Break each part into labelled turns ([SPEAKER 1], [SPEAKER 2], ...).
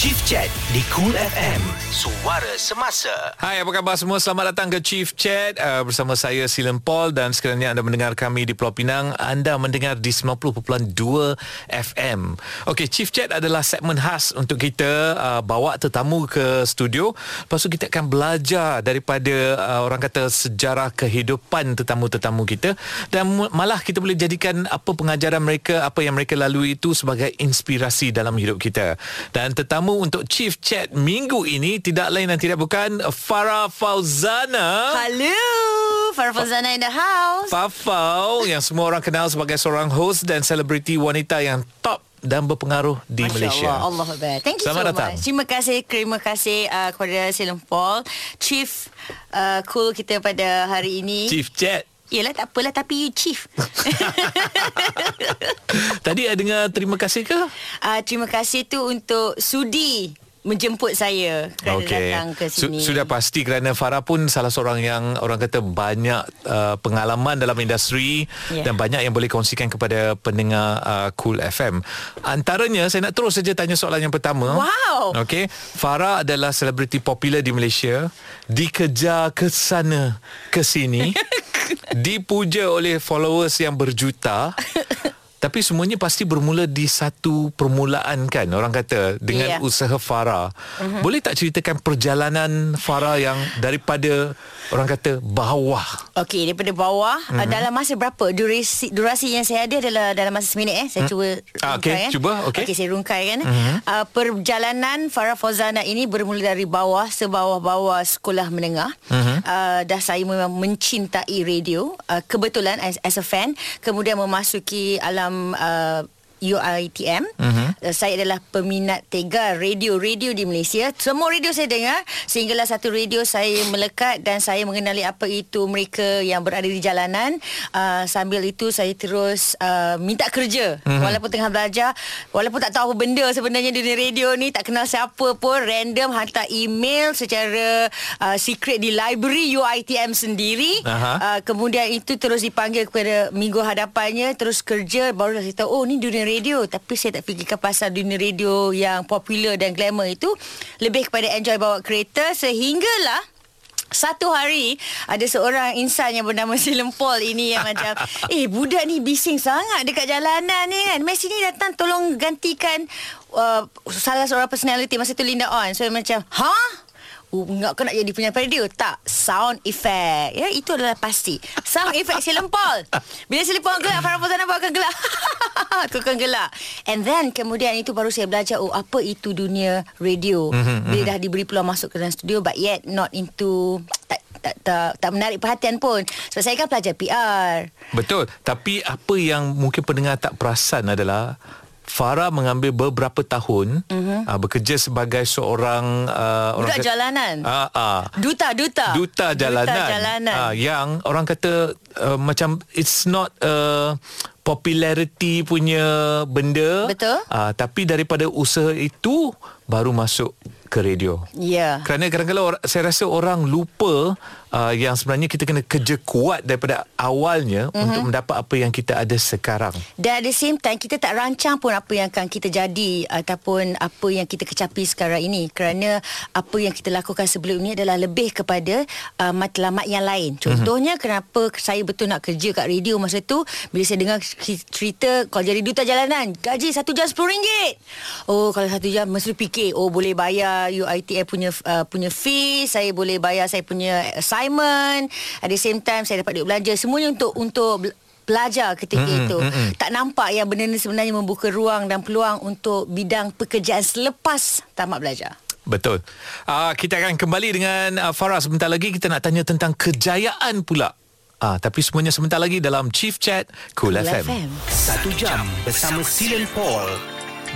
[SPEAKER 1] Chief Chat di Cool FM. Suara semasa.
[SPEAKER 2] Hai, apa khabar semua? Selamat datang ke Chief Chat uh, bersama saya Silen Paul dan sekiranya anda mendengar kami di Pulau Pinang, anda mendengar di 90.2 FM. Okey, Chief Chat adalah segmen khas untuk kita uh, bawa tetamu ke studio. Lepas tu kita akan belajar daripada uh, orang kata sejarah kehidupan tetamu-tetamu kita dan malah kita boleh jadikan apa pengajaran mereka, apa yang mereka lalui itu sebagai inspirasi dalam hidup kita. Dan tetamu untuk Chief Chat minggu ini tidak lain dan tidak bukan Farah Fauzana.
[SPEAKER 3] Hello, Farah Fauzana in the house.
[SPEAKER 2] Fafau yang semua orang kenal sebagai seorang host dan selebriti wanita yang top dan berpengaruh di
[SPEAKER 3] Masya
[SPEAKER 2] Malaysia.
[SPEAKER 3] Allah, Allah Akbar. Thank you
[SPEAKER 2] Selamat
[SPEAKER 3] so
[SPEAKER 2] datang.
[SPEAKER 3] much. Terima kasih, terima kasih uh, kepada Silam Paul, Chief uh, cool kita pada hari ini.
[SPEAKER 2] Chief Chat.
[SPEAKER 3] Yelah tak apalah tapi you chief.
[SPEAKER 2] Tadi ada dengar terima kasih ke?
[SPEAKER 3] uh, terima kasih tu untuk sudi menjemput saya kerana
[SPEAKER 2] Okey.
[SPEAKER 3] datang ke sini.
[SPEAKER 2] sudah pasti kerana Farah pun salah seorang yang orang kata banyak uh, pengalaman dalam industri
[SPEAKER 3] Ya.
[SPEAKER 2] dan banyak yang boleh kongsikan kepada pendengar uh, Cool FM. Antaranya saya nak terus saja tanya soalan yang pertama.
[SPEAKER 3] Wow.
[SPEAKER 2] Okey, Farah adalah selebriti popular di Malaysia, dikejar ke sana ke sini, dipuja oleh followers yang berjuta. Tapi semuanya pasti bermula di satu permulaan kan orang kata dengan
[SPEAKER 3] Ya.
[SPEAKER 2] usaha Farah. Uh-huh. Boleh tak ceritakan perjalanan Farah yang daripada orang kata bawah?
[SPEAKER 3] Okey, daripada bawah mm-hmm. uh, dalam masa berapa? Durasi durasi yang saya ada adalah dalam masa seminit eh. Saya cuba
[SPEAKER 2] Ah, okey,
[SPEAKER 3] rungkai, eh.
[SPEAKER 2] cuba, okey.
[SPEAKER 3] Okey, saya rungkai kan. Mm-hmm. Uh, perjalanan Farah Fauzana ini bermula dari bawah sebawah-bawah sekolah menengah. Mm-hmm. Uh, dah saya memang mencintai radio. Uh, kebetulan as, as a fan, kemudian memasuki alam uh, UITM. Uh-huh. Uh, saya adalah peminat tegar radio-radio di Malaysia. Semua radio saya dengar sehinggalah satu radio saya melekat dan saya mengenali apa itu mereka yang berada di jalanan. Uh, sambil itu saya terus uh, minta kerja uh-huh. walaupun tengah belajar, walaupun tak tahu apa benda sebenarnya dunia radio ni, tak kenal siapa pun, random hantar email secara uh, secret di library UITM sendiri.
[SPEAKER 2] Aha.
[SPEAKER 3] Uh, kemudian itu terus dipanggil kepada minggu hadapannya terus kerja baru saya tahu oh ni dunia radio tapi saya tak fikirkan pasal dunia radio yang popular dan glamour itu lebih kepada enjoy bawa kereta sehinggalah satu hari ada seorang insan yang bernama Silam Paul ini yang macam eh budak ni bising sangat dekat jalanan ni kan. Messi ni datang tolong gantikan uh, salah seorang personality masa tu Linda On. So macam ha Oh, enggak kau nak jadi penyampai radio? Tak. Sound effect. Ya, itu adalah pasti. Sound effect si lempol. Bila si lempol gelak, Farah Fazana pun akan gelak. tu akan gelak. And then, kemudian itu baru saya belajar, oh, apa itu dunia radio.
[SPEAKER 2] Mhm,
[SPEAKER 3] Bila dah diberi peluang masuk ke dalam studio, but yet not into... Tak, tak, tak, tak menarik perhatian pun. Sebab saya kan pelajar PR.
[SPEAKER 2] Betul. Tapi apa yang mungkin pendengar tak perasan adalah Farah mengambil beberapa tahun uh-huh. uh, bekerja sebagai seorang uh, orang
[SPEAKER 3] Budak
[SPEAKER 2] kata-
[SPEAKER 3] jalanan.
[SPEAKER 2] Ah ah.
[SPEAKER 3] Duta, duta.
[SPEAKER 2] duta jalanan,
[SPEAKER 3] Duta jalanan.
[SPEAKER 2] Ah, yang orang kata uh, macam it's not a popularity punya benda
[SPEAKER 3] Betul.
[SPEAKER 2] Ah, tapi daripada usaha itu baru masuk ke radio
[SPEAKER 3] Ya.
[SPEAKER 2] kerana kadang-kadang saya rasa orang lupa uh, yang sebenarnya kita kena kerja kuat daripada awalnya
[SPEAKER 3] Mhm.
[SPEAKER 2] uh-huh. untuk mendapat apa yang kita ada sekarang.
[SPEAKER 3] Dan at the same time kita tak rancang pun apa yang akan kita jadi ataupun apa yang kita kecapi sekarang ini kerana apa yang kita lakukan sebelum ini adalah lebih kepada uh, matlamat yang lain. Contohnya mm-hmm. kenapa saya betul nak kerja kat radio masa tu bila saya dengar cerita kalau jadi duta jalanan gaji satu jam RM10. Oh kalau satu jam mesti fikir oh boleh bayar UiTM punya uh, punya fee, saya boleh bayar saya punya assignment. At the same time saya dapat duit belanja semuanya untuk untuk bel- belajar ketika mm, itu.
[SPEAKER 2] mm-mm.
[SPEAKER 3] Tak nampak yang benda ni sebenarnya membuka ruang dan peluang untuk bidang pekerjaan selepas tamat belajar.
[SPEAKER 2] Betul. Uh, kita akan kembali dengan uh, Farah sebentar lagi kita nak tanya tentang kejayaan pula. Ah, tapi semuanya sebentar lagi dalam Chief Chat Cool,
[SPEAKER 3] Cool
[SPEAKER 2] FM.
[SPEAKER 3] FM.
[SPEAKER 1] Satu jam bersama Silen Paul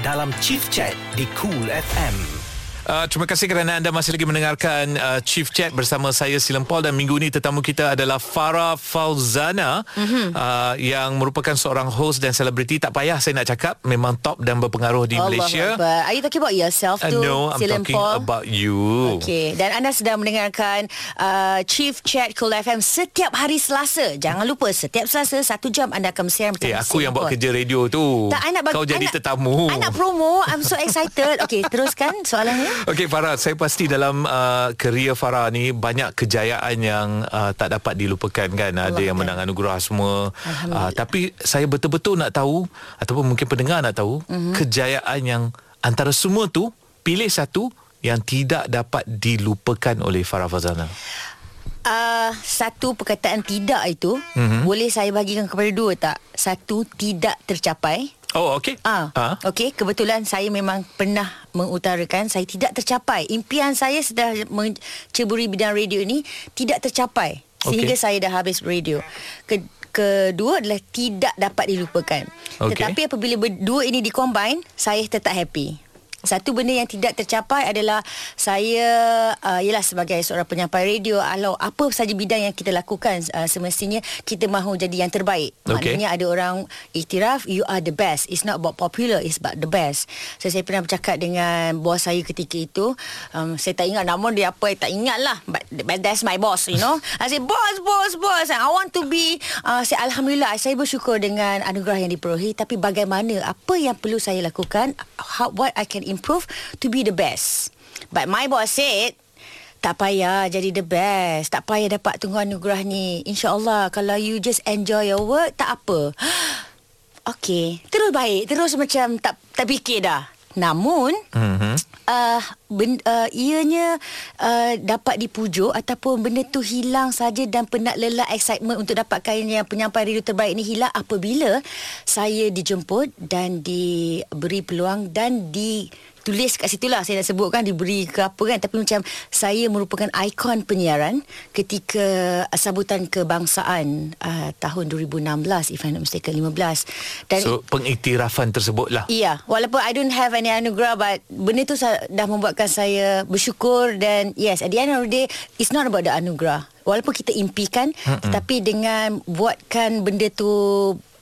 [SPEAKER 1] dalam Chief Chat di Cool FM.
[SPEAKER 2] Uh, terima kasih kerana anda masih lagi mendengarkan uh, Chief Chat bersama saya Silam Paul dan minggu ini tetamu kita adalah Farah Fauzana mm-hmm. uh, yang merupakan seorang host dan selebriti tak payah saya nak cakap memang top dan berpengaruh di
[SPEAKER 3] Allah
[SPEAKER 2] Malaysia.
[SPEAKER 3] Akbar. Are you talking about yourself
[SPEAKER 2] Uh,
[SPEAKER 3] tu?
[SPEAKER 2] no, I'm
[SPEAKER 3] Silam
[SPEAKER 2] talking
[SPEAKER 3] Paul?
[SPEAKER 2] about you.
[SPEAKER 3] Okey, dan anda sedang mendengarkan uh, Chief Chat Cool FM setiap hari Selasa. Jangan lupa setiap Selasa satu jam anda akan bersiaran bersama
[SPEAKER 2] Eh, aku yang buat
[SPEAKER 3] Paul.
[SPEAKER 2] kerja radio tu.
[SPEAKER 3] Tak, I nak bagi,
[SPEAKER 2] Kau jadi
[SPEAKER 3] I nak,
[SPEAKER 2] tetamu.
[SPEAKER 3] I nak promo. I'm so excited. Okey, teruskan soalannya.
[SPEAKER 2] Okey Farah, saya pasti dalam uh, kerjaya Farah ni banyak kejayaan yang uh, tak dapat dilupakan kan. Ada yang menang anugerah semua. Uh, tapi saya betul-betul nak tahu ataupun mungkin pendengar nak tahu
[SPEAKER 3] Mhm.
[SPEAKER 2] mm-hmm. kejayaan yang antara semua tu pilih satu yang tidak dapat dilupakan oleh Farah Fazana.
[SPEAKER 3] Uh, satu perkataan tidak itu mm-hmm. boleh saya bagikan kepada dua tak? Satu tidak tercapai.
[SPEAKER 2] Oh, okey.
[SPEAKER 3] Ah,
[SPEAKER 2] Ah.
[SPEAKER 3] okey. Kebetulan saya memang pernah mengutarakan saya tidak tercapai. Impian saya sudah menceburi bidang radio ini tidak tercapai sehingga
[SPEAKER 2] Okey.
[SPEAKER 3] saya dah habis radio. Ke, kedua adalah tidak dapat dilupakan.
[SPEAKER 2] Okey.
[SPEAKER 3] Tetapi apabila berdua ini dikombine, saya tetap happy. Satu benda yang tidak tercapai adalah saya uh, ialah sebagai seorang penyampai radio kalau apa saja bidang yang kita lakukan uh, semestinya kita mahu jadi yang terbaik.
[SPEAKER 2] Okey.
[SPEAKER 3] Maknanya ada orang iktiraf you are the best. It's not about popular, it's about the best. So saya pernah bercakap dengan bos saya ketika itu. Um, saya tak ingat nama dia apa, tak ingat lah. But, but that's my boss, you know. I say, boss, boss, boss. I want to be, uh, saya Alhamdulillah, saya bersyukur dengan anugerah yang diperolehi. Tapi bagaimana, apa yang perlu saya lakukan, how, what I can improve to be the best. But my boss said, tak payah jadi the best. Tak payah dapat tunggu anugerah ni. InsyaAllah kalau you just enjoy your work, tak apa. Okay. Terus baik. Terus macam tak tak fikir dah. Namun,
[SPEAKER 2] Mhm.
[SPEAKER 3] uh, ben, uh, ianya uh, dapat dipujuk ataupun benda tu hilang saja dan penat lelah excitement untuk dapatkan yang penyampai radio terbaik ni hilang apabila saya dijemput dan diberi peluang dan di tulis kat situ lah saya nak sebutkan diberi ke apa kan tapi macam saya merupakan ikon penyiaran ketika uh, sambutan kebangsaan uh, tahun 2016 if I'm not mistaken 15 dan
[SPEAKER 2] So pengiktirafan tersebut lah.
[SPEAKER 3] Iya, walaupun I don't have any anugerah but benda tu dah membuatkan saya bersyukur dan yes, at the end of the day it's not about the anugerah. Walaupun kita impikan Mm-mm. tetapi dengan buatkan benda tu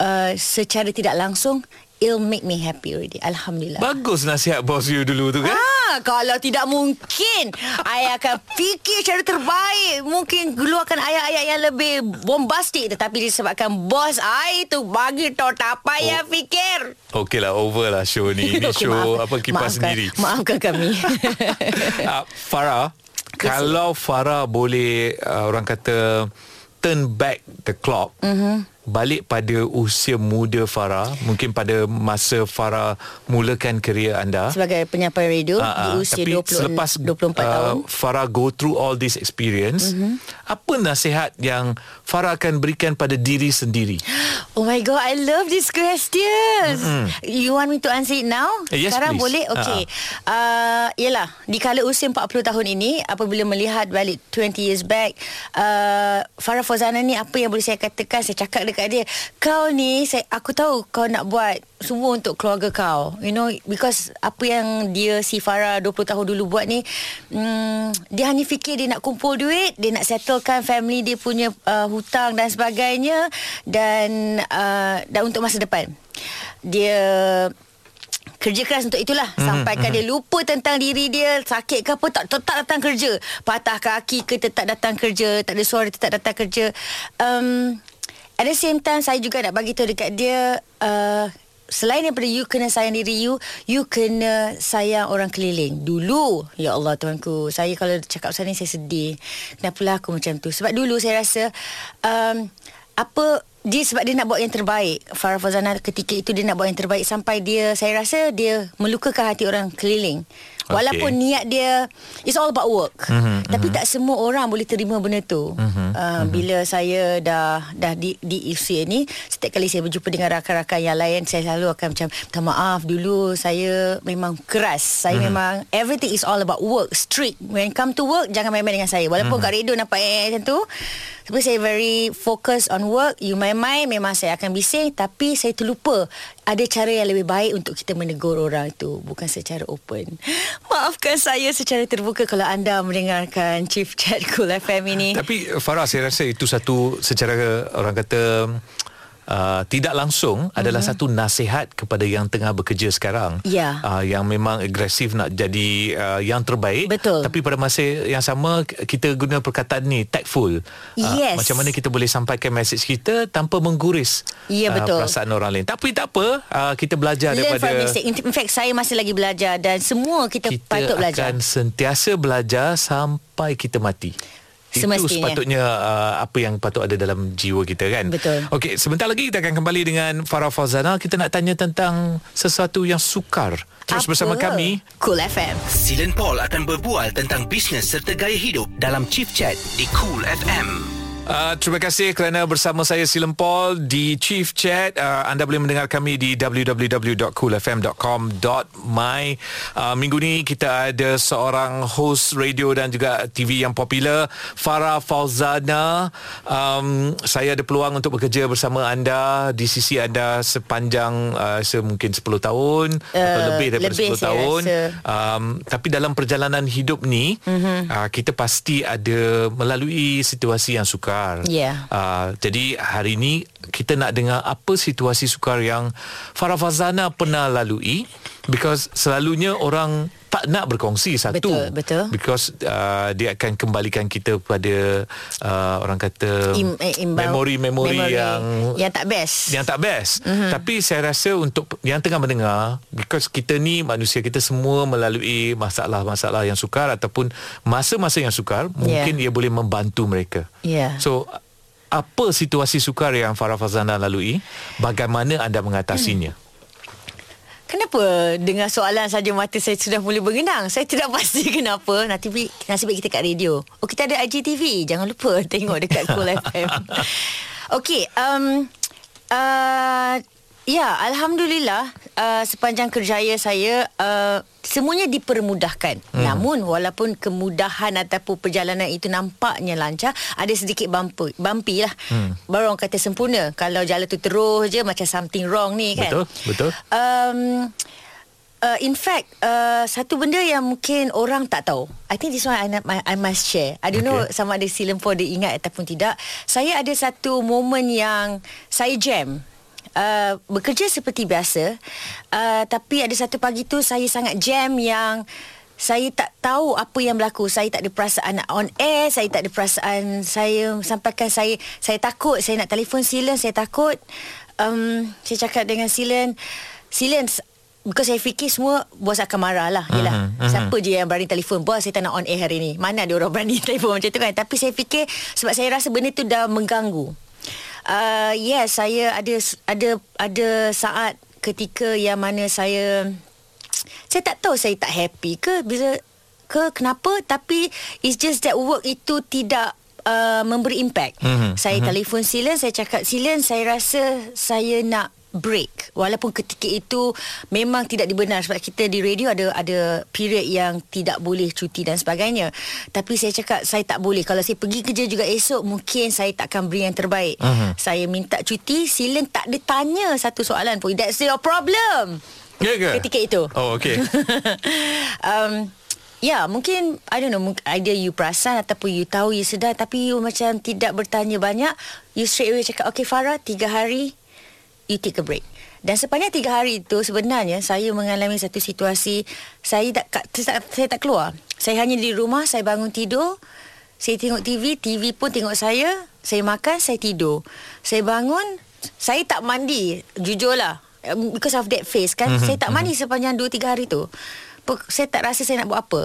[SPEAKER 3] uh, secara tidak langsung it'll make me happy already. Alhamdulillah.
[SPEAKER 2] Bagus nasihat bos you dulu tu kan.
[SPEAKER 3] Ah, kalau tidak mungkin I akan fikir cara terbaik Mungkin keluarkan ayat-ayat yang lebih bombastik Tetapi disebabkan bos I tu bagi tahu tak payah oh. fikir
[SPEAKER 2] Okey lah, over lah show ni. Ini
[SPEAKER 3] Okey,
[SPEAKER 2] show
[SPEAKER 3] maaf.
[SPEAKER 2] apa kipas
[SPEAKER 3] maafkan,
[SPEAKER 2] sendiri.
[SPEAKER 3] Maafkan kami
[SPEAKER 2] uh, Farah, kalau Farah boleh uh, orang kata turn back the clock. Mm-hmm. Balik pada usia muda Farah, mungkin pada masa Farah mulakan kerjaya anda.
[SPEAKER 3] Sebagai penyampai radio
[SPEAKER 2] Ah, ah.
[SPEAKER 3] Di usia
[SPEAKER 2] Tapi
[SPEAKER 3] 20,
[SPEAKER 2] selepas
[SPEAKER 3] 24 tahun
[SPEAKER 2] uh, Farah go through all this experience, mm-hmm. apa nasihat yang Farah akan berikan pada diri sendiri?
[SPEAKER 3] Oh my god, I love this question. Mm-hmm. You want me to answer it now?
[SPEAKER 2] Eh, yes,
[SPEAKER 3] Sekarang
[SPEAKER 2] please.
[SPEAKER 3] boleh? Okay. Uh, yelah, di kala usia 40 tahun ini, apabila melihat balik 20 years back, uh, Farah Fozana ni apa yang boleh saya katakan, saya cakap dekat dia, kau ni, saya, aku tahu kau nak buat semua untuk keluarga kau. You know, because apa yang dia, si Farah 20 tahun dulu buat ni, mm, dia hanya fikir dia nak kumpul duit, dia nak settlekan family dia punya uh, hutang dan sebagainya dan uh, dan untuk masa depan. Dia kerja keras untuk itulah
[SPEAKER 2] Mhm,
[SPEAKER 3] sampaikan dia lupa tentang diri dia sakit ke apa tak tetap datang kerja patah kaki ke tetap datang kerja tak ada suara tetap datang kerja um, at the same time saya juga nak bagi tahu dekat dia uh, Selain daripada you kena sayang diri you You kena sayang orang keliling. Dulu Ya Allah tuanku Saya kalau cakap pasal ni saya sedih. Kenapalah aku macam tu? Sebab dulu saya rasa um, Apa dia sebab dia nak buat yang terbaik. Farah Fazana ketika itu dia nak buat yang terbaik Sampai dia Saya rasa dia Melukakan hati orang keliling
[SPEAKER 2] Okay.
[SPEAKER 3] Walaupun niat dia It's all about work
[SPEAKER 2] Mhm,
[SPEAKER 3] mm-hmm, Tapi mm-hmm. tak semua orang Boleh terima benda tu
[SPEAKER 2] Mhm,
[SPEAKER 3] mm-hmm, uh, mm-hmm. Bila saya dah Dah di, di usia ni Setiap kali saya berjumpa Dengan rakan-rakan yang lain Saya selalu akan macam Minta maaf dulu Saya memang keras Saya mm-hmm. memang Everything is all about work Strict When come to work Jangan main-main dengan saya Walaupun mm-hmm. kat radio nampak eh, macam tu Tapi saya very focus on work. You main-main memang saya akan bising. Tapi saya terlupa ada cara yang lebih baik untuk kita menegur orang itu. Bukan secara open. Maafkan saya secara terbuka kalau anda mendengarkan Chief Chat Cool FM ini.
[SPEAKER 2] Tapi Farah saya rasa itu satu secara orang kata Uh, tidak langsung mm-hmm. adalah satu nasihat kepada yang tengah bekerja sekarang
[SPEAKER 3] Ya.
[SPEAKER 2] uh, yang memang agresif nak jadi uh, yang terbaik
[SPEAKER 3] Betul.
[SPEAKER 2] tapi pada masa yang sama kita guna perkataan ni tactful uh,
[SPEAKER 3] Yes.
[SPEAKER 2] macam mana kita boleh sampaikan mesej kita tanpa mengguris
[SPEAKER 3] Ya, betul.
[SPEAKER 2] perasaan orang lain tapi tak apa uh, kita belajar
[SPEAKER 3] Learn
[SPEAKER 2] daripada
[SPEAKER 3] from mistake. In fact, saya masih lagi belajar dan semua kita,
[SPEAKER 2] kita
[SPEAKER 3] patut belajar.
[SPEAKER 2] akan sentiasa belajar sampai kita mati. Itu
[SPEAKER 3] Semestinya.
[SPEAKER 2] sepatutnya uh, apa yang patut ada dalam jiwa kita kan.
[SPEAKER 3] Betul.
[SPEAKER 2] Okey, sebentar lagi kita akan kembali dengan Farah Fazana. Kita nak tanya tentang sesuatu yang sukar. Terus
[SPEAKER 3] Apa?
[SPEAKER 2] bersama kami.
[SPEAKER 3] Cool FM.
[SPEAKER 1] Silen Paul akan berbual tentang bisnes serta gaya hidup dalam Chief Chat di Cool FM.
[SPEAKER 2] Uh, terima kasih kerana bersama saya Silam Paul di Chief Chat. Uh, anda boleh mendengar kami di www.coolfm.com.my. Uh, minggu ni kita ada seorang host radio dan juga TV yang popular, Farah Fauzana. Um, saya ada peluang untuk bekerja bersama anda di sisi anda sepanjang uh, mungkin 10 tahun uh, atau lebih daripada
[SPEAKER 3] lebih
[SPEAKER 2] 10
[SPEAKER 3] saya
[SPEAKER 2] tahun.
[SPEAKER 3] rasa.
[SPEAKER 2] Um, tapi dalam perjalanan hidup ni, mm-hmm. uh, kita pasti ada melalui situasi yang sukar.
[SPEAKER 3] Ya.
[SPEAKER 2] Uh, jadi hari ini kita nak dengar apa situasi sukar yang Farah Fazana pernah lalui because selalunya orang tak nak berkongsi satu
[SPEAKER 3] Betul, betul.
[SPEAKER 2] because uh, dia akan kembalikan kita pada uh, orang kata
[SPEAKER 3] Im- eh,
[SPEAKER 2] memori-memori
[SPEAKER 3] memori
[SPEAKER 2] yang
[SPEAKER 3] yang tak best.
[SPEAKER 2] yang tak best. Mm-hmm. Tapi saya rasa untuk yang tengah mendengar because kita ni manusia kita semua melalui masalah-masalah yang sukar ataupun masa-masa yang sukar mungkin ia boleh membantu mereka.
[SPEAKER 3] Ya.
[SPEAKER 2] So apa situasi sukar yang Farah Fazana lalui? Bagaimana anda mengatasinya?
[SPEAKER 3] Kenapa dengar soalan saja mata saya sudah mula bergenang? Saya tidak pasti kenapa. Nanti nasib baik kita kat radio. Oh, kita ada IGTV. Jangan lupa tengok dekat Cool FM. Okey, um, uh, ya, Alhamdulillah uh, sepanjang kerjaya saya uh, semuanya dipermudahkan. Hmm. Namun walaupun kemudahan ataupun perjalanan itu nampaknya lancar, ada sedikit bumpy, bumpy lah. Hmm. Baru orang kata sempurna. Kalau jalan tu terus je macam something wrong ni kan.
[SPEAKER 2] Betul, betul.
[SPEAKER 3] Um, uh, in fact, uh, satu benda yang mungkin orang tak tahu. I think this one I, I, must share. I don't okay. know sama ada Silam Paul dia ingat ataupun tidak. Saya ada satu momen yang saya jam. Uh, bekerja seperti biasa uh, tapi ada satu pagi tu saya sangat jam yang saya tak tahu apa yang berlaku. Saya tak ada perasaan nak on air saya tak ada perasaan saya sampaikan saya saya takut saya nak telefon Silen saya takut. Um, saya cakap dengan Silen Silen Because saya fikir semua Bos akan marah lah. Yelah
[SPEAKER 2] Mhm, mhm.
[SPEAKER 3] Siapa je yang berani telefon? Bos saya tak nak on air hari ni. Mana ada orang berani telefon macam tu kan? Tapi saya fikir Sebab saya rasa benda tu dah mengganggu uh, Yes saya ada Ada ada saat Ketika yang mana saya Saya tak tahu saya tak happy ke Bila ke kenapa Tapi It's just that work itu tidak uh, Memberi impact.
[SPEAKER 2] Mhm,
[SPEAKER 3] Saya telefon Silen Saya cakap Silen saya rasa Saya nak break. Walaupun ketika itu memang tidak dibenar sebab kita di radio ada ada period yang tidak boleh cuti dan sebagainya. Tapi saya cakap saya tak boleh. Kalau saya pergi kerja juga esok mungkin saya tak akan beri yang terbaik.
[SPEAKER 2] Mhm.
[SPEAKER 3] saya minta cuti silen tak ada tanya satu soalan pun. That's your problem.
[SPEAKER 2] Ya ke?
[SPEAKER 3] ketika itu.
[SPEAKER 2] Oh, okey.
[SPEAKER 3] um, Ya, mungkin I don't know, either you perasan ataupun you tahu, you sedar tapi you macam tidak bertanya banyak, you straight away cakap, okay Farah, tiga hari you take a break. Dan sepanjang tiga hari itu sebenarnya saya mengalami satu situasi saya tak saya, tak- saya tak keluar. Saya hanya di rumah, saya bangun tidur, saya tengok TV, TV pun tengok saya, saya makan, saya tidur. Saya bangun, saya tak mandi, jujurlah. Um, Because of that face kan, saya tak mandi sepanjang 2 3 hari tu. Pe- Saya tak rasa saya nak buat apa.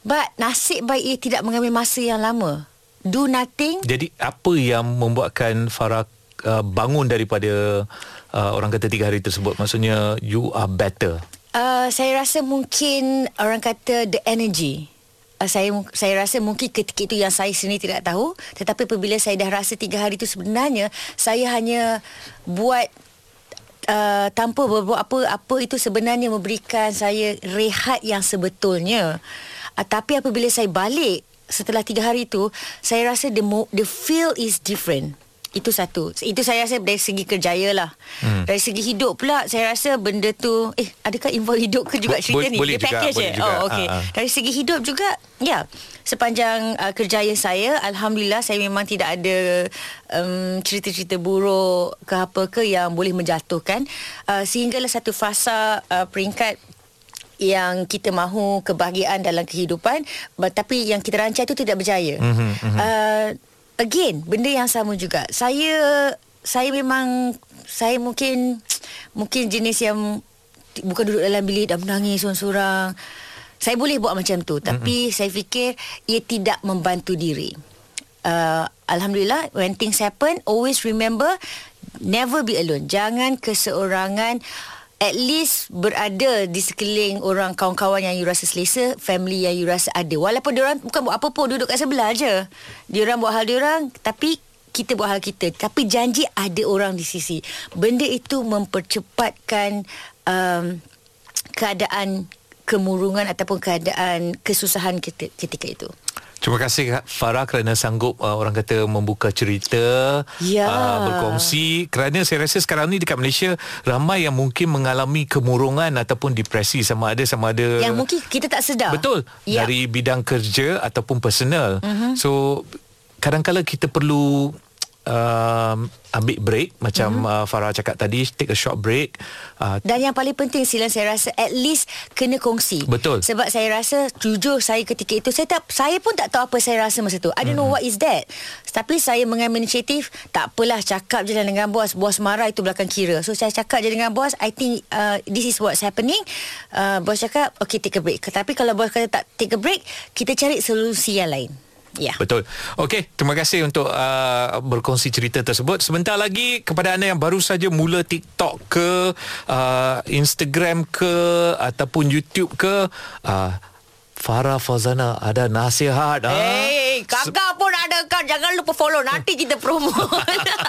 [SPEAKER 3] But nasib baik ia tidak mengambil masa yang lama. Do nothing
[SPEAKER 2] Jadi apa yang membuatkan Farah uh, bangun daripada uh, orang kata tiga hari tersebut? Maksudnya you are better.
[SPEAKER 3] Uh, saya rasa mungkin orang kata the energy. Uh, saya saya rasa mungkin ketika itu yang saya sendiri tidak tahu tetapi apabila saya dah rasa tiga hari itu sebenarnya saya hanya buat uh, tanpa berbuat apa apa itu sebenarnya memberikan saya rehat yang sebetulnya uh, tapi apabila saya balik setelah tiga hari tu saya rasa the mo- the feel is different. Itu satu. Itu saya rasa dari segi kerjaya lah. Hmm. Dari segi hidup pula saya rasa benda tu eh adakah involve hidup ke juga cerita
[SPEAKER 2] bo-
[SPEAKER 3] ni?
[SPEAKER 2] boleh
[SPEAKER 3] Dia
[SPEAKER 2] juga,
[SPEAKER 3] package
[SPEAKER 2] boleh
[SPEAKER 3] eh?
[SPEAKER 2] juga.
[SPEAKER 3] Oh okey.
[SPEAKER 2] Ah, ah.
[SPEAKER 3] Dari segi hidup juga ya sepanjang uh, kerjaya saya alhamdulillah saya memang tidak ada um, cerita-cerita buruk ke apa ke yang boleh menjatuhkan uh, sehinggalah satu fasa uh, peringkat yang kita mahu kebahagiaan dalam kehidupan tapi yang kita rancang itu tidak berjaya.
[SPEAKER 2] Mhm,
[SPEAKER 3] Mm-hmm. Uh, again benda yang sama juga. Saya saya memang saya mungkin mungkin jenis yang bukan duduk dalam bilik dan menangis seorang-seorang. Saya boleh buat macam tu tapi mm-hmm. saya fikir ia tidak membantu diri. Uh, Alhamdulillah when things happen always remember never be alone. Jangan keseorangan at least berada di sekeliling orang kawan-kawan yang you rasa selesa, family yang you rasa ada. Walaupun dia orang bukan buat apa pun duduk kat sebelah je. Dia orang buat hal dia orang tapi kita buat hal kita. Tapi janji ada orang di sisi. Benda itu mempercepatkan um, keadaan kemurungan ataupun keadaan kesusahan kita ketika itu.
[SPEAKER 2] Terima kasih Farah kerana sanggup uh, orang kata membuka cerita,
[SPEAKER 3] Ya.
[SPEAKER 2] uh, berkongsi kerana saya rasa sekarang ni dekat Malaysia ramai yang mungkin mengalami kemurungan ataupun depresi sama ada sama ada
[SPEAKER 3] Yang mungkin kita tak sedar.
[SPEAKER 2] Betul.
[SPEAKER 3] Ya.
[SPEAKER 2] Dari bidang kerja ataupun personal. Uh-huh. So kadang-kala kita perlu um, ambil break macam uh-huh. uh, Farah cakap tadi take a short break. Uh,
[SPEAKER 3] Dan yang paling penting Silan saya rasa at least kena kongsi.
[SPEAKER 2] Betul.
[SPEAKER 3] Sebab saya rasa jujur saya ketika itu saya tak saya pun tak tahu apa saya rasa masa tu. I don't know what is that. Tapi saya mengambil inisiatif tak apalah cakap je lah dengan bos. Bos marah itu belakang kira. So saya cakap je dengan bos I think uh, this is what's happening. Uh, bos cakap okay take a break. Tapi kalau bos kata tak take a break kita cari solusi yang lain. Ya. Yeah.
[SPEAKER 2] Betul. Okey, terima kasih untuk uh, berkongsi cerita tersebut. Sebentar lagi kepada anda yang baru saja mula TikTok ke, uh, Instagram ke ataupun YouTube ke, uh, Farah Fazana ada nasihat. ah.
[SPEAKER 3] Hey, kakak pun ada kan. Jangan lupa follow. Nanti kita promo.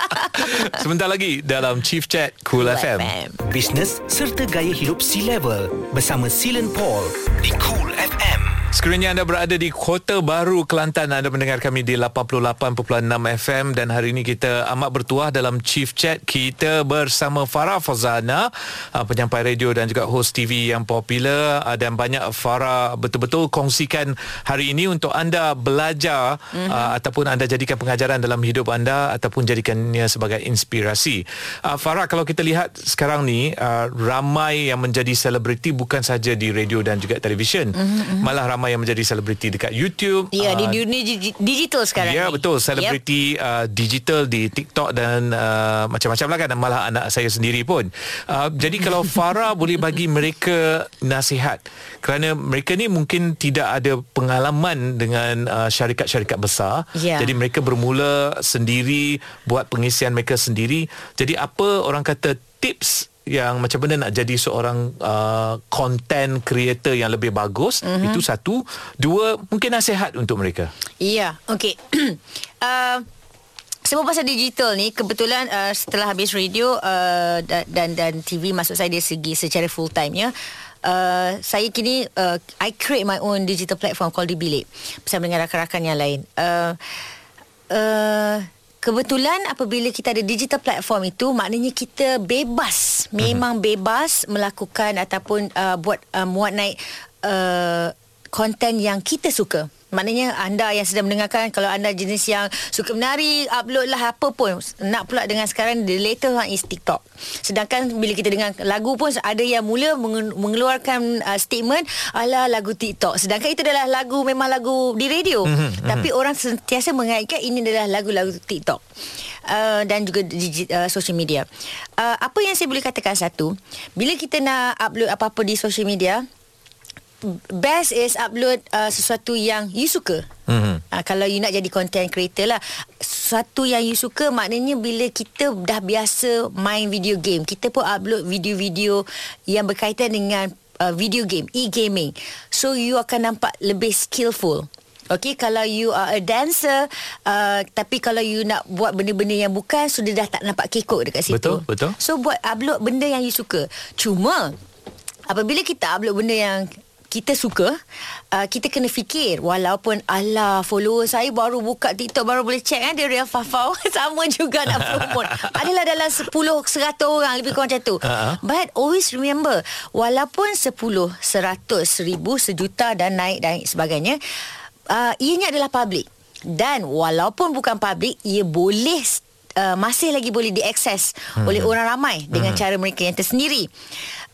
[SPEAKER 2] Sebentar lagi dalam Chief Chat Cool,
[SPEAKER 3] Cool
[SPEAKER 2] FM.
[SPEAKER 3] FM.
[SPEAKER 1] Bisnes serta gaya hidup C-Level bersama Silen Paul di Cool.
[SPEAKER 2] Sekiranya anda berada di Kota Baru Kelantan anda mendengar kami di 88.6 FM dan hari ini kita amat bertuah dalam Chief Chat kita bersama Farah Fazana uh, penyampai radio dan juga host TV yang popular uh, dan banyak Farah betul-betul kongsikan hari ini untuk anda belajar mm-hmm. uh, ataupun anda jadikan pengajaran dalam hidup anda ataupun jadikannya sebagai inspirasi. Uh, Farah kalau kita lihat sekarang ni uh, ramai yang menjadi selebriti bukan saja di radio dan juga televisyen mm-hmm. malah ramai yang menjadi selebriti dekat YouTube.
[SPEAKER 3] Ya, di
[SPEAKER 2] Ah,
[SPEAKER 3] dunia digi- digital sekarang
[SPEAKER 2] Ya
[SPEAKER 3] ni.
[SPEAKER 2] betul Selebriti yep. uh, digital Di TikTok Dan uh, macam-macam lah kan Dan Malah anak saya sendiri pun uh, Jadi kalau Farah Boleh bagi mereka Nasihat Kerana mereka ni mungkin Tidak ada pengalaman Dengan uh, syarikat-syarikat besar
[SPEAKER 3] Ya.
[SPEAKER 2] Jadi mereka bermula Sendiri Buat pengisian mereka sendiri Jadi apa orang kata Tips yang macam mana nak jadi seorang uh, content creator yang lebih bagus mm-hmm. itu satu dua mungkin nasihat untuk mereka
[SPEAKER 3] Ya, okey. uh, semua pasal digital ni kebetulan uh, setelah habis radio uh, dan, dan dan TV maksud saya dari segi secara full time ya. Uh, saya kini uh, I create my own digital platform called di bilik bersama dengan rakan-rakan yang lain. Uh, uh, Kebetulan apabila kita ada digital platform itu maknanya kita bebas, memang bebas melakukan ataupun uh, buat uh, muat naik uh, konten yang kita suka. Maknanya anda yang sedang mendengarkan kalau anda jenis yang suka menari, upload lah apa pun. Nak pula dengan sekarang the latest one is TikTok. Sedangkan bila kita dengar lagu pun ada yang mula mengeluarkan uh, statement ala lagu TikTok. Sedangkan itu adalah lagu memang lagu di radio. Mm-hmm, Tapi orang sentiasa mengaitkan ini adalah lagu-lagu TikTok. Uh, dan juga digi- uh, social media. Uh, apa yang saya boleh katakan satu, bila kita nak upload apa-apa di social media, best is upload uh, sesuatu yang you suka. Mm-hmm. Uh, kalau you nak jadi content creator lah Sesuatu yang you suka Maknanya bila kita dah biasa Main video game Kita pun upload video-video Yang berkaitan dengan uh, Video game E-gaming So you akan nampak Lebih skillful Okay, kalau you are a dancer uh, Tapi kalau you nak buat benda-benda yang bukan Sudah dah tak nampak kekok dekat situ
[SPEAKER 2] Betul, betul.
[SPEAKER 3] So buat upload benda yang you suka Cuma Apabila kita upload benda yang kita suka uh, kita kena fikir walaupun ala follower saya baru buka TikTok baru boleh check kan dia real fafau. Sama juga nak promote. Adalah dalam 10 100 orang lebih kurang macam tu.
[SPEAKER 2] Ha-ha.
[SPEAKER 3] but always remember walaupun 10 100 1000 sejuta dan naik dan sebagainya uh, ianya adalah public. Dan walaupun bukan public ia boleh Uh, masih lagi boleh diakses hmm. oleh orang ramai dengan
[SPEAKER 2] Hmm.
[SPEAKER 3] cara mereka yang tersendiri.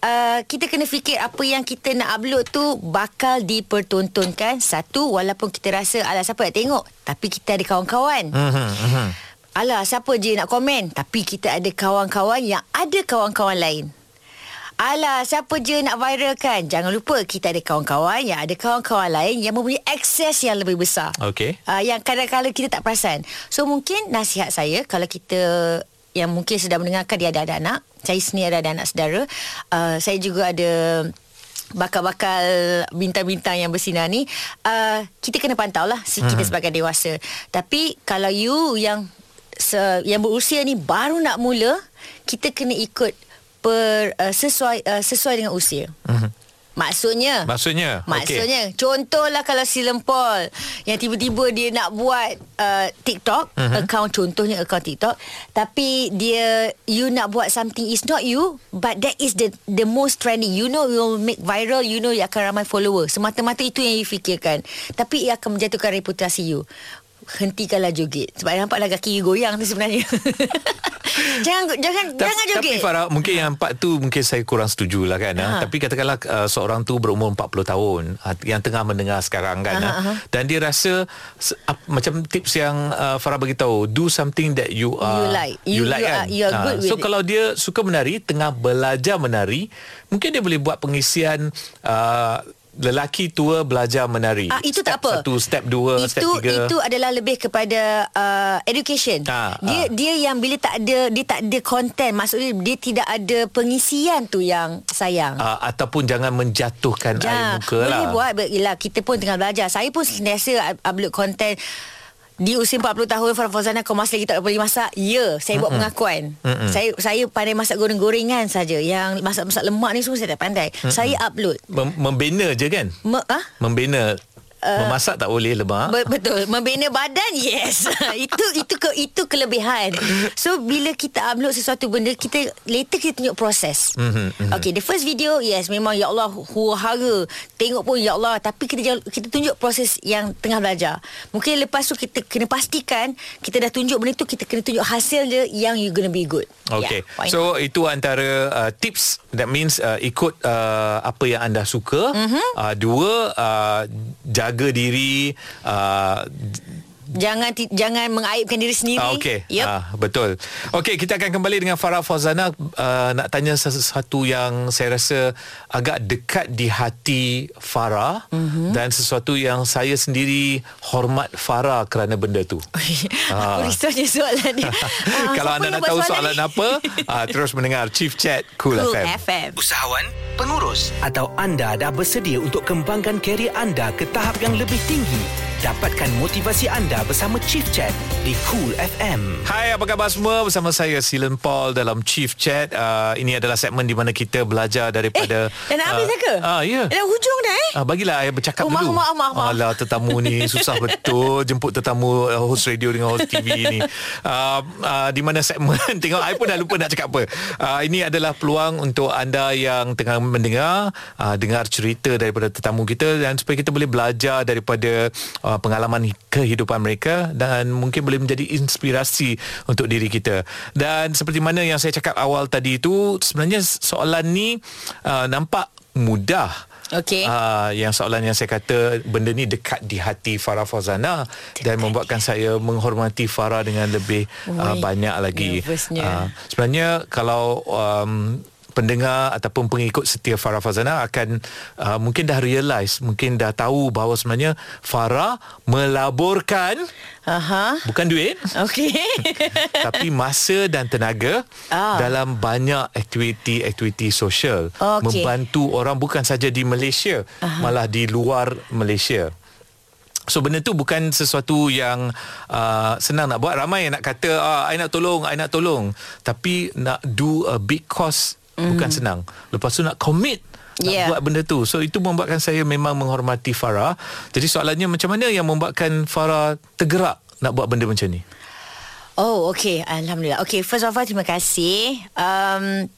[SPEAKER 3] Uh, kita kena fikir apa yang kita nak upload tu bakal dipertontonkan satu walaupun kita rasa alah siapa nak tengok tapi kita ada kawan-kawan.
[SPEAKER 2] Mhm, mhm.
[SPEAKER 3] Alah siapa je nak komen tapi kita ada kawan-kawan yang ada kawan-kawan lain. Alah siapa je nak viralkan? Jangan lupa kita ada kawan-kawan Yang ada kawan-kawan lain Yang mempunyai akses yang lebih besar.
[SPEAKER 2] Okey.
[SPEAKER 3] uh, Yang kadang-kadang kita tak perasan. So mungkin nasihat saya Kalau kita yang mungkin sedang mendengarkan Dia ada, ada anak Saya sendiri ada, ada anak saudara. Uh, Saya juga ada bakal-bakal bintang-bintang yang bersinar ni. Uh, kita kena pantau lah si kita sebagai dewasa. Tapi kalau you yang se, yang berusia ni baru nak mula kita kena ikut per uh, sesuai uh, sesuai dengan usia. Maksudnya?
[SPEAKER 2] Maksudnya? Okey.
[SPEAKER 3] Maksudnya okay. Contohlah kalau si Lempol Yang tiba-tiba dia nak buat uh, TikTok uh-huh. Account Contohnya account TikTok Tapi dia You nak buat something Is not you But that is the The most trending. You know you will make viral You know you akan ramai follower. Semata-mata itu yang you fikirkan. Tapi ia akan menjatuhkan reputasi you Hentikanlah joget Sebab nampaklah kaki goyang tu sebenarnya Jangan jangan
[SPEAKER 2] Ta-
[SPEAKER 3] jangan joget
[SPEAKER 2] Tapi Farah Mungkin yang empat tu Mungkin saya kurang setuju lah kan ha.
[SPEAKER 3] Ha.
[SPEAKER 2] Tapi katakanlah uh, Seorang tu berumur 40 tahun uh, Yang tengah mendengar sekarang kan
[SPEAKER 3] Ha,
[SPEAKER 2] ha.
[SPEAKER 3] ha.
[SPEAKER 2] Dan dia rasa ap, Macam tips yang uh, Farah beritahu Do something that you are
[SPEAKER 3] You like.
[SPEAKER 2] You,
[SPEAKER 3] You-
[SPEAKER 2] like
[SPEAKER 3] you
[SPEAKER 2] kan
[SPEAKER 3] are- you are
[SPEAKER 2] Ah,
[SPEAKER 3] good
[SPEAKER 2] So
[SPEAKER 3] with it.
[SPEAKER 2] kalau dia suka menari Tengah belajar menari Mungkin dia boleh buat pengisian uh, Lelaki tua belajar menari
[SPEAKER 3] Ah itu
[SPEAKER 2] step
[SPEAKER 3] tak apa.
[SPEAKER 2] Satu step dua
[SPEAKER 3] itu,
[SPEAKER 2] Step tiga
[SPEAKER 3] Itu adalah lebih kepada uh, education.
[SPEAKER 2] Ah,
[SPEAKER 3] dia
[SPEAKER 2] ah.
[SPEAKER 3] dia yang bila tak ada dia tak ada content maksudnya dia tidak ada pengisian tu yang sayang.
[SPEAKER 2] uh, Ataupun jangan menjatuhkan air muka
[SPEAKER 3] boleh
[SPEAKER 2] lah
[SPEAKER 3] buat But, yelah, Kita pun tengah belajar Saya pun sentiasa up- Upload konten di usia 40 tahun Farah Fauzana kau masih lagi tak boleh masak. Ya Saya buat pengakuan.
[SPEAKER 2] Mm-mm.
[SPEAKER 3] Saya saya pandai masak goreng-gorengan saja. Yang masak-masak lemak ni semua Saya tak pandai. Saya upload.
[SPEAKER 2] Mem- Membina je kan?
[SPEAKER 3] Me, ah?
[SPEAKER 2] Membina uh, Memasak tak boleh lemak
[SPEAKER 3] Be- betul membina badan yes itu itu ke itu kelebihan so bila kita upload sesuatu benda kita later kita tunjuk proses
[SPEAKER 2] Mhm, mhm.
[SPEAKER 3] okay the first video yes memang ya Allah huru-hara tengok pun ya Allah tapi kita kita tunjuk proses yang tengah belajar mungkin lepas tu kita kena pastikan kita dah tunjuk benda tu kita kena tunjuk hasil dia yang you gonna be good
[SPEAKER 2] Okay.
[SPEAKER 3] yeah, why not?
[SPEAKER 2] so itu antara uh, tips that means uh, ikut uh, apa yang anda suka.
[SPEAKER 3] Mhm.
[SPEAKER 2] Mm-hmm. Uh, dua uh, jaga diri uh,
[SPEAKER 3] jangan jangan mengaibkan diri sendiri
[SPEAKER 2] Ah, Okey.
[SPEAKER 3] yep.
[SPEAKER 2] Ah, betul. Okey, kita akan kembali dengan Farah Fauzana uh, nak tanya sesuatu yang saya rasa agak dekat di hati Farah
[SPEAKER 3] Mhm.
[SPEAKER 2] mm-hmm. dan sesuatu yang saya sendiri hormat Farah kerana benda tu.
[SPEAKER 3] Aku risaunya soalan ni Ah,
[SPEAKER 2] Kalau anda nak tahu
[SPEAKER 3] soalan
[SPEAKER 2] soalan apa, uh, terus mendengar Chief Chat Cool,
[SPEAKER 3] Cool
[SPEAKER 2] FM.
[SPEAKER 3] FM.
[SPEAKER 1] Usahawan, pengurus atau anda dah bersedia untuk kembangkan kerjaya anda ke tahap yang lebih tinggi? Dapatkan motivasi anda bersama Chief Chat di Cool FM.
[SPEAKER 2] Hai, apa khabar semua? Bersama saya Silen Paul dalam Chief Chat. Uh, ini adalah segmen di mana kita belajar daripada
[SPEAKER 3] Eh, dah nak habis dah ke?
[SPEAKER 2] Ah, ya.
[SPEAKER 3] Dah hujung dah eh?
[SPEAKER 2] Ah, bagilah saya bercakap
[SPEAKER 3] Oh,
[SPEAKER 2] dulu.
[SPEAKER 3] maaf, maaf, maaf.
[SPEAKER 2] Alah, tetamu ni susah betul jemput tetamu uh, host radio dengan host TV ni. Uh, uh, di mana segmen tengok saya pun dah lupa nak cakap apa. Uh, ini adalah peluang untuk anda yang tengah mendengar uh, dengar cerita daripada tetamu kita dan supaya kita boleh belajar daripada uh, pengalaman kehidupan mereka dan mungkin boleh menjadi inspirasi untuk diri kita. Dan seperti mana yang saya cakap awal tadi itu sebenarnya soalan ni uh, nampak mudah
[SPEAKER 3] Okey.
[SPEAKER 2] Uh, yang soalan yang saya kata benda ni dekat di hati Farah Fauzana dan membuatkan saya menghormati Farah dengan lebih uh, banyak lagi.
[SPEAKER 3] nervousnya.
[SPEAKER 2] Uh, sebenarnya kalau um, pendengar ataupun pengikut setia Farah Fauzana akan uh, mungkin dah realise, mungkin dah tahu bahawa sebenarnya Farah melaburkan
[SPEAKER 3] Aha.
[SPEAKER 2] bukan duit
[SPEAKER 3] Okey.
[SPEAKER 2] tapi masa dan tenaga
[SPEAKER 3] Ah.
[SPEAKER 2] dalam banyak aktiviti-aktiviti sosial
[SPEAKER 3] Okey.
[SPEAKER 2] membantu orang bukan saja di Malaysia Aha. malah di luar Malaysia. So benda tu bukan sesuatu yang uh, senang nak buat. Ramai yang nak kata, ah, I nak tolong, I nak tolong. Tapi nak do a big cause mm. bukan senang. Lepas tu nak commit nak
[SPEAKER 3] Yeah.
[SPEAKER 2] buat benda tu. So itu membuatkan saya memang menghormati Farah. Jadi soalannya macam mana yang membuatkan Farah tergerak nak buat benda macam ni?
[SPEAKER 3] Oh, okay. Alhamdulillah. Okay, first of all, terima kasih. Um,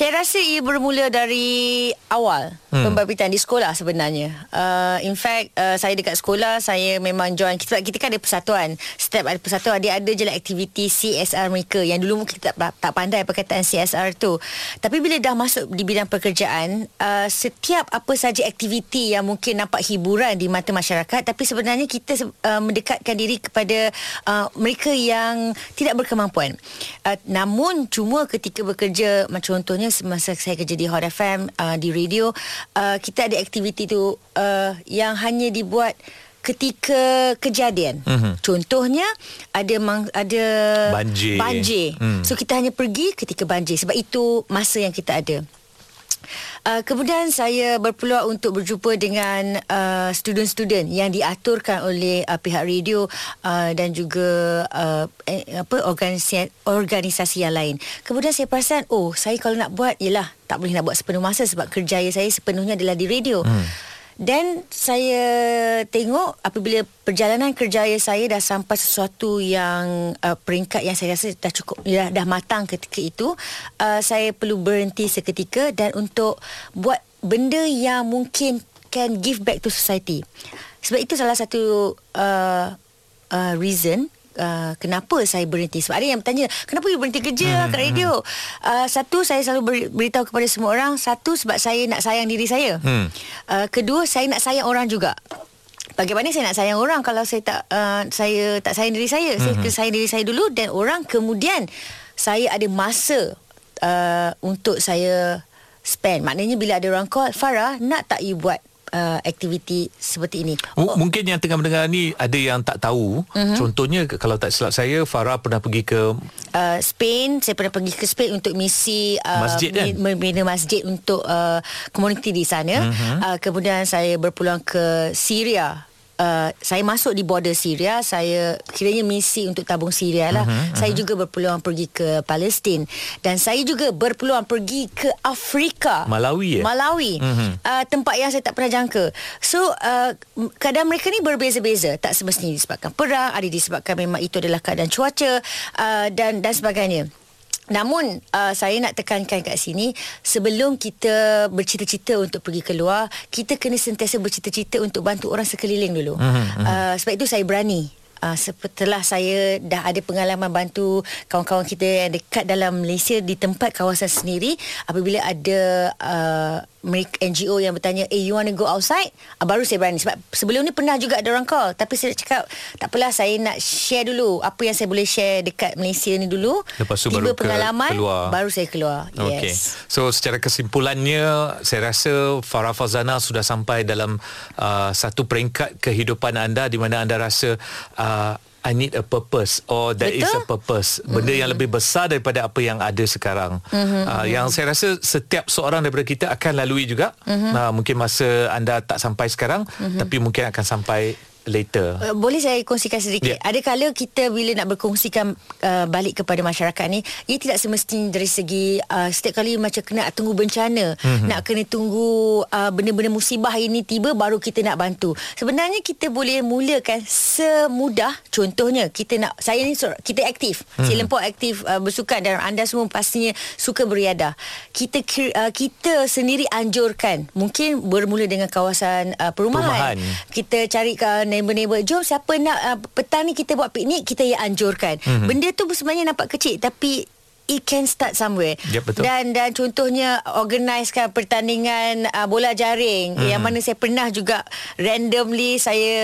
[SPEAKER 3] saya rasa ia bermula dari awal hmm. pembabitian di sekolah sebenarnya. Uh, in fact, uh, saya dekat sekolah, saya memang join. Kita, kita kan ada persatuan. Setiap ada persatuan, dia ada je lah aktiviti CSR mereka. Yang dulu mungkin kita tak, tak pandai perkataan CSR tu. Tapi bila dah masuk di bidang pekerjaan, uh, setiap apa saja aktiviti yang mungkin nampak hiburan di mata masyarakat, tapi sebenarnya kita uh, mendekatkan diri kepada uh, mereka yang tidak berkemampuan. Uh, namun, cuma ketika bekerja, macam contohnya semasa saya kerja di Hot FM, uh, di radio, uh, kita ada aktiviti tu uh, yang hanya dibuat ketika kejadian.
[SPEAKER 2] Mhm.
[SPEAKER 3] Contohnya ada mang, ada
[SPEAKER 2] Banjir.
[SPEAKER 3] banjir.
[SPEAKER 2] Hmm.
[SPEAKER 3] So kita hanya pergi ketika banjir sebab itu masa yang kita ada. Uh, kemudian saya berpeluang untuk berjumpa dengan uh, student-student yang diaturkan oleh uh, pihak radio uh, dan juga uh, eh, apa organisasi organisasi yang lain. Kemudian saya perasan oh saya kalau nak buat ialah tak boleh nak buat sepenuh masa sebab kerjaya saya sepenuhnya adalah di radio. Hmm. Dan saya tengok apabila perjalanan kerjaya saya dah sampai sesuatu yang uh, peringkat yang saya rasa dah cukup dah, dah matang ketika itu, uh, saya perlu berhenti seketika dan untuk buat benda yang mungkin can give back to society. Sebab itu salah satu uh, uh, reason Uh, kenapa saya berhenti? Sebab ada yang bertanya Kenapa you berhenti kerja hmm, kat radio? uh, Satu Saya selalu beri, beritahu kepada semua orang. Satu sebab saya nak sayang diri saya.
[SPEAKER 2] Hmm.
[SPEAKER 3] uh, Kedua Saya nak sayang orang juga. Bagaimana saya nak sayang orang Kalau saya tak uh, Saya tak sayang diri saya? Saya kena sayang diri saya dulu Dan orang kemudian Saya ada masa uh, Untuk saya Spend. Maknanya bila ada orang call Farah Nak tak you buat uh, Aktiviti seperti ini
[SPEAKER 2] M- Mungkin yang tengah mendengar ni ada yang tak tahu. Uh-huh. Contohnya kalau tak silap saya Farah pernah pergi ke
[SPEAKER 3] uh, Spain saya pernah pergi ke Spain untuk misi uh,
[SPEAKER 2] Masjid kan?
[SPEAKER 3] membina masjid untuk uh, komuniti di sana uh-huh. uh, kemudian saya berpeluang ke Syria Uh, saya masuk di border Syria saya kiranya misi untuk tabung Syria lah. Uh-huh, uh-huh. saya juga berpeluang pergi ke Palestin. Dan saya juga berpeluang pergi ke Afrika.
[SPEAKER 2] Malawi, eh?
[SPEAKER 3] Malawi.
[SPEAKER 2] Mhm.
[SPEAKER 3] uh, tempat yang saya tak pernah jangka. So uh, keadaan mereka ni berbeza-beza. Tak semestinya disebabkan perang ada disebabkan memang itu adalah keadaan cuaca uh, dan dan sebagainya Namun uh, saya nak tekankan kat sini sebelum kita bercita-cita untuk pergi keluar, kita kena sentiasa bercita-cita untuk bantu orang sekeliling dulu. Mm-hmm. Uh, sebab itu saya berani Uh, setelah saya dah ada pengalaman bantu kawan-kawan kita yang dekat dalam Malaysia di tempat kawasan sendiri apabila ada uh, mereka NGO yang bertanya eh you want to go outside? Uh, baru saya berani. Sebab sebelum ni pernah juga ada orang call. Tapi saya cakap tak apalah saya nak share dulu apa yang saya boleh share dekat Malaysia ni dulu.
[SPEAKER 2] Lepas tu
[SPEAKER 3] tiba
[SPEAKER 2] baru ke-
[SPEAKER 3] pengalaman
[SPEAKER 2] keluar.
[SPEAKER 3] baru saya keluar. Yes.
[SPEAKER 2] So secara kesimpulannya saya rasa Farah Fazana sudah sampai dalam uh, satu peringkat kehidupan anda di mana anda rasa uh, I need a purpose or there is a
[SPEAKER 3] Betul.
[SPEAKER 2] purpose. Benda yang lebih besar daripada apa yang ada sekarang. Uh, yang saya rasa setiap seorang daripada kita akan lalui juga. Uh, mungkin masa anda tak sampai sekarang tapi mungkin akan sampai later.
[SPEAKER 3] Uh, boleh saya kongsikan sedikit? Yeah. Ada kala kita bila nak berkongsikan uh, balik kepada masyarakat ni, ia tidak semestinya dari segi uh, setiap kali macam kena tunggu bencana, mm-hmm. nak kena tunggu uh, benda-benda musibah ini tiba baru kita nak bantu. Sebenarnya kita boleh mulakan semudah contohnya kita nak saya ni kita aktif. Mm-hmm. Si Lempok aktif uh, bersukan dan anda semua pastinya suka beriadah. Kita uh, kita sendiri anjurkan mungkin bermula dengan kawasan uh, perumahan.
[SPEAKER 2] Perumahan.
[SPEAKER 3] Kita cari ke neighbor-neighbor Jom siapa nak uh, Petang ni kita buat piknik Kita yang anjurkan
[SPEAKER 2] Mhm.
[SPEAKER 3] mm-hmm. Benda tu sebenarnya nampak kecil Tapi It can start somewhere
[SPEAKER 2] Yep, betul.
[SPEAKER 3] Dan dan contohnya Organisekan pertandingan uh, Bola jaring
[SPEAKER 2] Mhm.
[SPEAKER 3] mm. Yang mana saya pernah juga Randomly Saya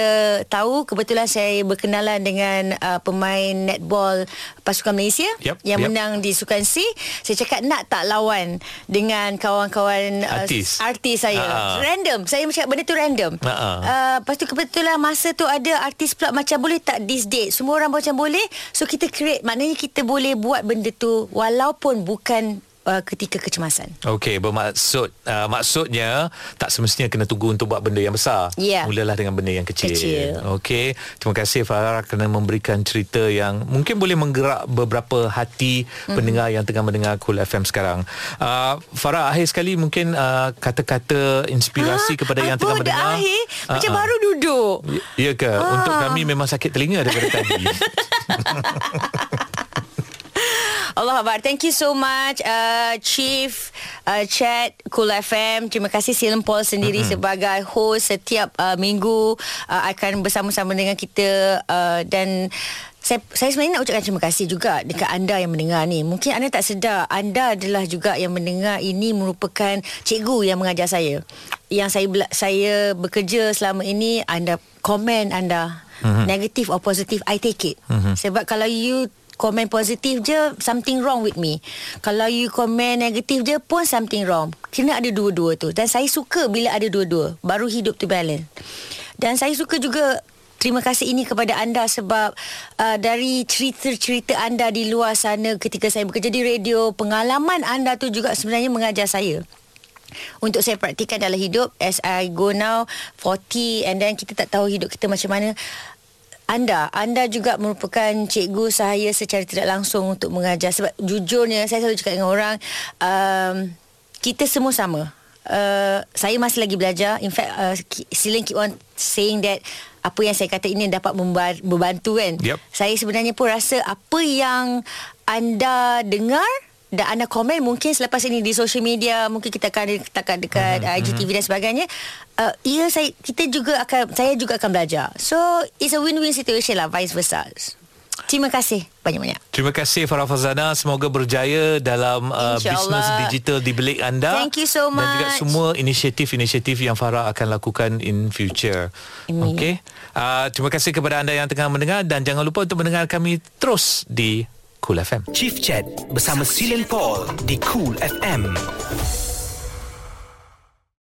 [SPEAKER 3] tahu Kebetulan saya berkenalan Dengan uh, pemain netball Pasukan Malaysia
[SPEAKER 2] Yep,
[SPEAKER 3] Yang
[SPEAKER 2] yep.
[SPEAKER 3] menang di Sukan C Saya cakap nak tak lawan Dengan kawan-kawan uh,
[SPEAKER 2] Artis.
[SPEAKER 3] Artis saya
[SPEAKER 2] Ah.
[SPEAKER 3] Random Saya cakap benda tu random
[SPEAKER 2] ah.
[SPEAKER 3] Uh, lepas tu kebetulan masa tu ada artis pula macam boleh tak this date. Semua orang macam boleh. So kita create maknanya kita boleh buat benda tu walaupun bukan uh, ketika kecemasan.
[SPEAKER 2] Okey, bermaksud uh, maksudnya tak semestinya kena tunggu untuk buat benda yang besar.
[SPEAKER 3] Ya.
[SPEAKER 2] Mulalah dengan benda yang kecil.
[SPEAKER 3] Kecil.
[SPEAKER 2] Okey, terima kasih Farah kerana memberikan cerita yang mungkin boleh menggerak beberapa hati mm-hmm. pendengar yang tengah mendengar Cool FM sekarang. Uh, Farah akhir sekali mungkin uh, kata-kata inspirasi
[SPEAKER 3] Ah,
[SPEAKER 2] kepada yang
[SPEAKER 3] apa
[SPEAKER 2] tengah
[SPEAKER 3] dah
[SPEAKER 2] mendengar.
[SPEAKER 3] Akhir? Macam
[SPEAKER 2] ah.
[SPEAKER 3] baru duduk.
[SPEAKER 2] Ya ke?
[SPEAKER 3] Ah.
[SPEAKER 2] Untuk kami memang sakit telinga daripada tadi.
[SPEAKER 3] Allah Akbar. Thank you so much uh, Chief uh, Chat Cool FM. Terima kasih Silen Paul sendiri mm-hmm. sebagai host setiap uh, minggu uh, akan bersama-sama dengan kita uh, dan saya, saya sebenarnya nak ucapkan terima kasih juga dekat anda yang mendengar ni. Mungkin anda tak sedar anda adalah juga yang mendengar ini merupakan cikgu yang mengajar saya. Yang saya saya bekerja selama ini anda komen anda mm-hmm. negatif or positif I take it. Mm-hmm. Sebab kalau you komen positif je something wrong with me. Kalau you komen negatif je pun something wrong. Kena ada dua-dua tu. Dan saya suka bila ada dua-dua. Baru hidup tu balance. Dan saya suka juga terima kasih ini kepada anda sebab uh, dari cerita-cerita anda di luar sana ketika saya bekerja di radio, pengalaman anda tu juga sebenarnya mengajar saya untuk saya praktikan dalam hidup as I go now 40 and then kita tak tahu hidup kita macam mana anda anda juga merupakan cikgu saya secara tidak langsung untuk mengajar. Sebab jujurnya saya selalu cakap dengan orang um, kita semua sama. Uh, saya masih lagi belajar. In fact uh, Silen keep on saying that apa yang saya kata ini dapat memba- membantu kan?
[SPEAKER 2] Yep.
[SPEAKER 3] saya sebenarnya pun rasa apa yang anda dengar dan anda komen mungkin selepas ini di social media mungkin kita akan dekat dekat uh, IGTV dan sebagainya. Uh, ya saya kita juga akan saya juga akan belajar. So it's a win-win situation lah vice versa. Terima kasih banyak-banyak.
[SPEAKER 2] Terima kasih Farah Fazana Semoga berjaya dalam uh, bisnes digital di bilik anda.
[SPEAKER 3] Thank you so
[SPEAKER 2] Dan juga
[SPEAKER 3] much.
[SPEAKER 2] semua inisiatif-inisiatif yang Farah akan lakukan in future.
[SPEAKER 3] Amin.
[SPEAKER 2] Okay? Uh, Terima kasih kepada anda yang tengah mendengar. Dan jangan lupa untuk mendengar kami terus di Cool FM
[SPEAKER 1] Chief Chat bersama Silen Paul di Cool FM.